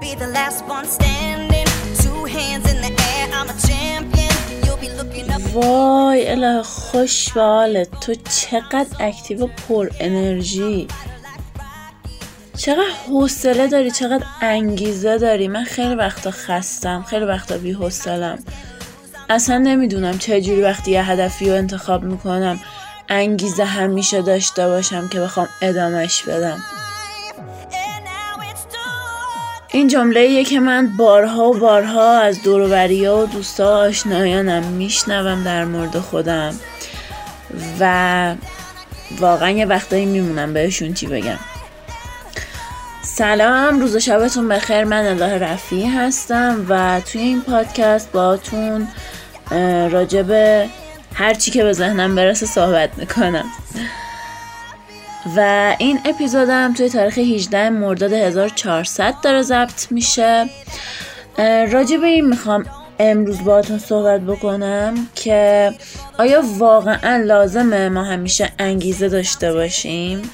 be the last one standing. Two hands in the air, I'm a champion. You'll be looking up. وای اله خوش. تو چقدر اکتیو و پر انرژی چقدر حوصله داری چقدر انگیزه داری من خیلی وقتا خستم خیلی وقتا بی حوصلم اصلا نمی‌دونم چه جوری وقتی یه هدفی رو انتخاب می‌کنم انگیزه همیشه داشته باشم که بخوام ادامهش بدم این جمله که من بارها و بارها از دوروبریا و دوستا و آشنایانم میشنوم در مورد خودم و واقعا یه وقتایی میمونم بهشون چی بگم. سلام روز و شبتون بخیر. من اله رفیعی هستم و توی این پادکست باتون راجب هر چی که به ذهنم برسه صحبت می‌کنم. و این اپیزودم توی تاریخ 18 مرداد 1400 داره ضبط میشه. راجع به این می‌خوام امروز باهاتون صحبت بکنم که آیا واقعا لازمه ما همیشه انگیزه داشته باشیم؟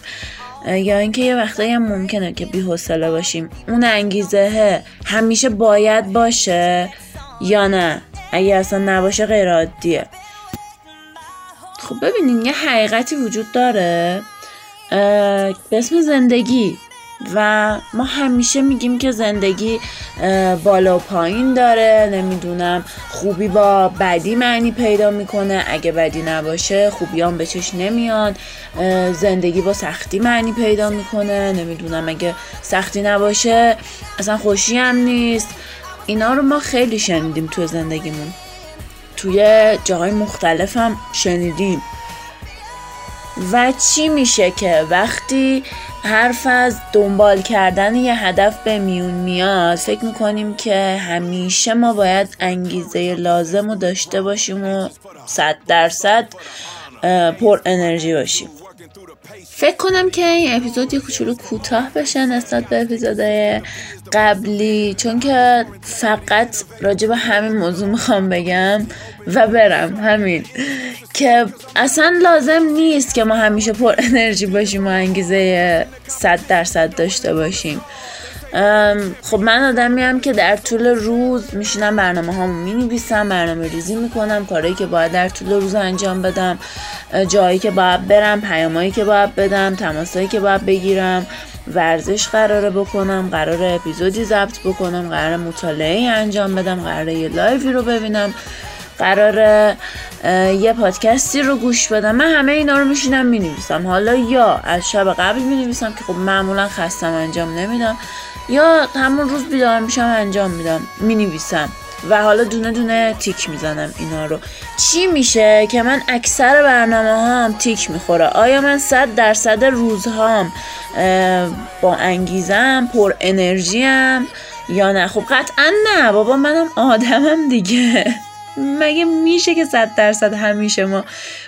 یا اینکه یه وقتایی هم ممکنه که بی‌حوصله باشیم. اون انگیزه همیشه باید باشه یا نه؟ اگه اصلا نباشه غیر عادیه. خب ببینین یه حقیقتی وجود داره. به اسم زندگی. و ما همیشه میگیم که زندگی بالا و پایین داره. نمی‌دونم خوبی با بدی معنی پیدا می‌کنه. اگه بدی نباشه خوبیان به چش نمیان. زندگی با سختی معنی پیدا می‌کنه. نمی‌دونم اگه سختی نباشه اصلا خوشی هم نیست. اینا رو ما خیلی شنیدیم تو زندگیمون. توی جاهای مختلف هم شنیدیم. و چی میشه که وقتی حرف از دنبال کردن یه هدف به میون میاد فکر می‌کنیم که همیشه ما باید انگیزه لازم رو داشته باشیم و صد درصد پر انرژی باشیم. فکر کنم که این اپیزود یه کوچولو کوتاه بشه نسبت به اپیزودهای قبلی چون که فقط راجع به همین موضوع می‌خوام بگم و برم. همین. که اصلا لازم نیست که ما همیشه پر انرژی باشیم و انگیزه صد درصد داشته باشیم. خب من آدمی هم که در طول روز میشینم برنامه هامو می‌نویسم برنامه ریزی می‌کنم کارهایی که باید در طول روز انجام بدم جایی که باید برم پیامایی که باید بدم تماسایی که باید بگیرم ورزش قراره بکنم قراره اپیزودی ضبط بکنم قراره مطالعه انجام بدم قراره یه لایوی رو ببینم. قراره اه، یه پادکستی رو گوش بدم. من همه اینا رو میشینم می‌نویسم. حالا یا از شب قبل می‌نویسم که خب معمولا خستم انجام نمیدم یا همون روز بیدار میشم انجام میدم می‌نویسم. و حالا دونه دونه تیک می‌زنم اینا رو. چی میشه که من اکثر برنامه هام تیک می‌خوره؟ آیا من صد درصد روزهام با انگیزم پر انرژیم یا نه؟ خب قطعا نه. بابا منم آدمم دیگه. مگه میشه که صد درصد همیشه ما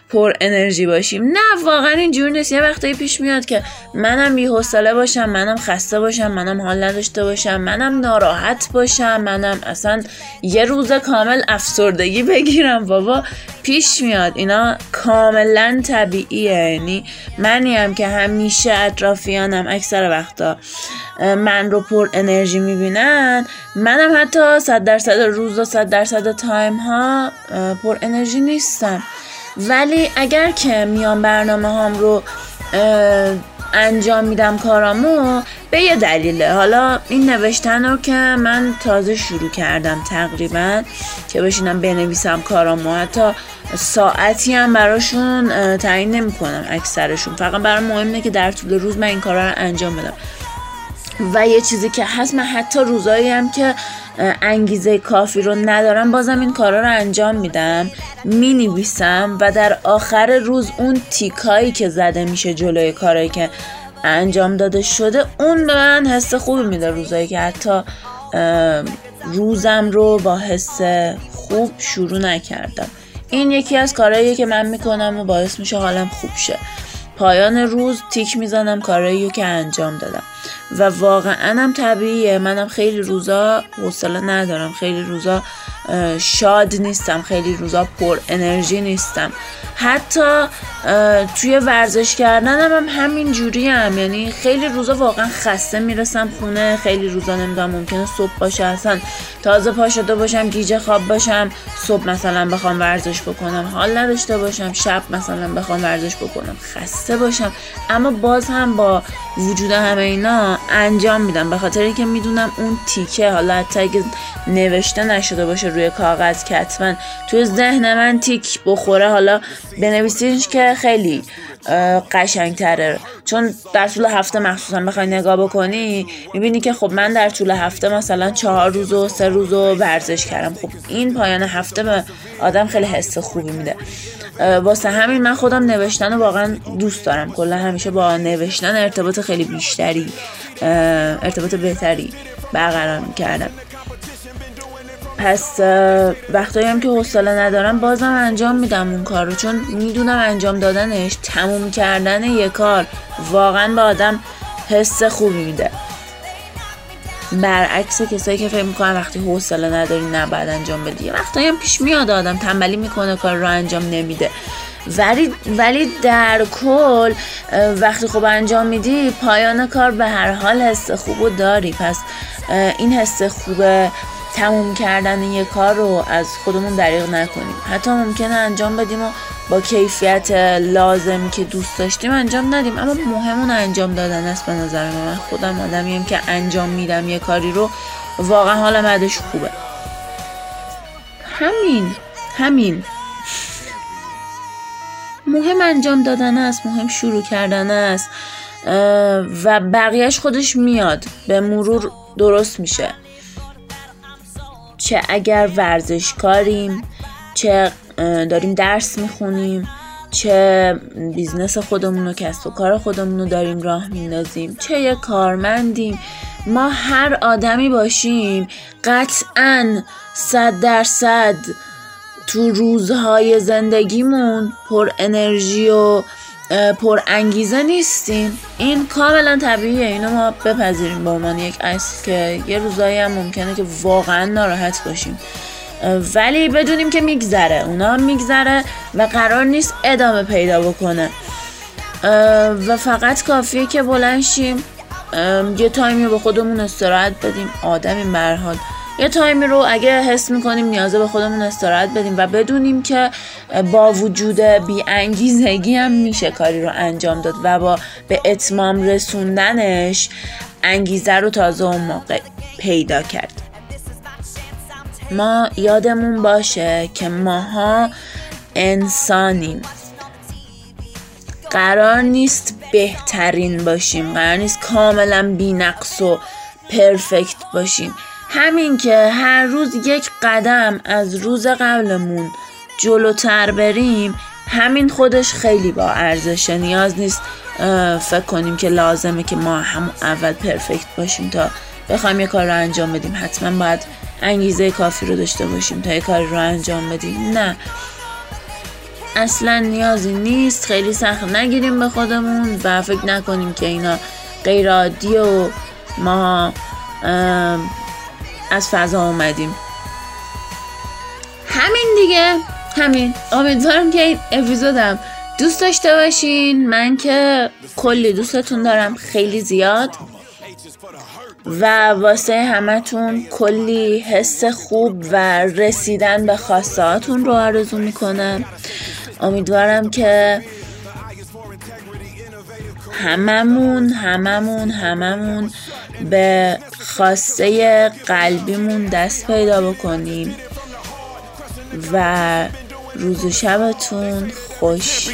پر انرژی باشیم؟ نه واقعا اینجور نیست. یه وقتایی پیش میاد که منم بی حوصله باشم منم خسته باشم منم حال نداشته باشم منم ناراحت باشم منم اصلا یه روز کامل افسردگی بگیرم. بابا پیش میاد. اینا کاملا طبیعیه. یعنی منی هم که همیشه اطرافیانم اکثر وقتا من رو پر انرژی می‌بینن منم حتی صد درصد روز و صد درصد تایم ها پر انرژی نیستم ولی اگر که میام برنامه هام رو انجام میدم کارامو به یه دلیله. حالا این نوشتن رو که من تازه شروع کردم تقریبا که بشینم بنویسم کارامو. حتی ساعتی هم براشون تعیین نمی کنم اکثرشون. فقط برام مهمه که در طول روز من این کارا رو انجام بدم. و یه چیزی که هست من حتی روزایی هم که انگیزه کافی رو ندارم. بازم این کارا رو انجام میدم. می نویسم و در آخر روز اون تیکایی که زده میشه جلوی کارایی که انجام داده شده اون به من حس خوبی میده روزایی که حتی روزم رو با حس خوب شروع نکردم. این یکی از کارهاییه که من می‌کنم و باعث میشه حالم خوب شه. پایان روز تیک می‌زنم کارایی که انجام دادم. و واقعا هم طبیعیه. منم خیلی روزا حوصله ندارم. خیلی روزا شاد نیستم خیلی روزا پر انرژی نیستم. حتی توی ورزش کردنم هم همین جوری هم یعنی خیلی روزا واقعا خسته می‌رسم خونه خیلی روزا نمی‌دونم ممکنه صبح باشه اصلا تازه پا شده باشم گیجه خواب باشم صبح مثلا بخوام ورزش بکنم حال نداشته باشم شب مثلا بخوام ورزش بکنم خسته باشم. اما باز هم با وجود همه اینا انجام میدم به خاطر اینکه می‌دونم اون تیکه حالا حتی اگه نوشته نشده باشه روی کاغذ که حتما توی ذهن من تیک بخوره. حالا بنویسیش که خیلی قشنگ تره چون در طول هفته مخصوصا بخوای نگاه بکنی می‌بینی که خب من در طول هفته مثلا چهار روز و سه روز و ورزش کردم. خب این پایان هفته به آدم خیلی حس خوبی میده. واسه همین من خودم نوشتن رو واقعا دوست دارم. کلا همیشه با نوشتن ارتباط خیلی بیشتری ارتباط بهتری برقرار می‌کردم. پس وقتایی هم که حوصله ندارم بازم انجام میدم اون کار رو. چون می‌دونم انجام دادنش تموم کردن یه کار واقعا به آدم حس خوبی میده. برعکس کسایی که فکر می‌کنن وقتی حوصله نداری نباید انجام بدی. وقتایی هم پیش میاد آدم تنبلی می‌کنه کار رو انجام نمیده. ولی ولی در کل وقتی خوب انجام میدی پایان کار به هر حال حس خوبو داری. پس این حس خوب تموم کردن یه کار رو از خودمون دریغ نکنیم. حتی ممکنه انجام بدیم و با کیفیت لازم که دوست داشتیم انجام ندیم. اما مهمون انجام دادن است به نظر من. خودم آدمیم که انجام میدم یه کاری رو. واقعا حال بعدش خوبه. همین. همین. مهم انجام دادن است. مهم شروع کردن است. و بقیهش خودش میاد. به مرور درست میشه. چه اگر ورزشکاریم چه داریم درس می‌خونیم چه بیزنس خودمون و کسب و کار خودمون رو داریم راه میندازیم چه یه کارمندیم. ما هر آدمی باشیم قطعا صد درصد تو روزهای زندگیمون پر انرژی و پر انگیزه نیستیم. این کاملا طبیعیه. اینو ما بپذیریم به عنوان یک اصل که یه روزایی هم ممکنه که واقعا ناراحت باشیم. ولی بدونیم که میگذره. اونا میگذره و قرار نیست ادامه پیدا بکنه. و فقط کافیه که بلند شیم. ام، یه تایمی به خودمون استراحت بدیم. آدمی مرحال. یه تایمی رو اگه حس می‌کنیم نیازه به خودمون استراحت بدیم و بدونیم که با وجود بی انگیزگی هم میشه کاری رو انجام داد و با به اتمام رسوندنش انگیزه رو تازه اون موقع پیدا کرد. ما یادمون باشه که ماها انسانیم. قرار نیست بهترین باشیم قرار نیست کاملا بینقص و پرفکت باشیم. همین که هر روز یک قدم از روز قبلمون جلوتر بریم همین خودش خیلی با ارزشه نیاز نیست. فکر کنیم که لازمه که ما هم اول پرفکت باشیم تا بخوایم یه کار رو انجام بدیم. حتما باید انگیزه کافی رو داشته باشیم تا یه کاری رو انجام بدیم. نه. اصلا نیازی نیست. خیلی سخت نگیریم به خودمون و فکر نکنیم که اینا غیر عادی و ما از فضا اومدیم. همین دیگه. همین. امیدوارم که این اپیزودم دوست داشته باشین. من که کلی دوستتون دارم. خیلی زیاد. و واسه همتون کلی حس خوب و رسیدن به خواستهاتون رو آرزو می‌کنم. امیدوارم که هممون هممون هممون به خواسته قلبیمون دست پیدا بکنیم و روز و شبتون خوش.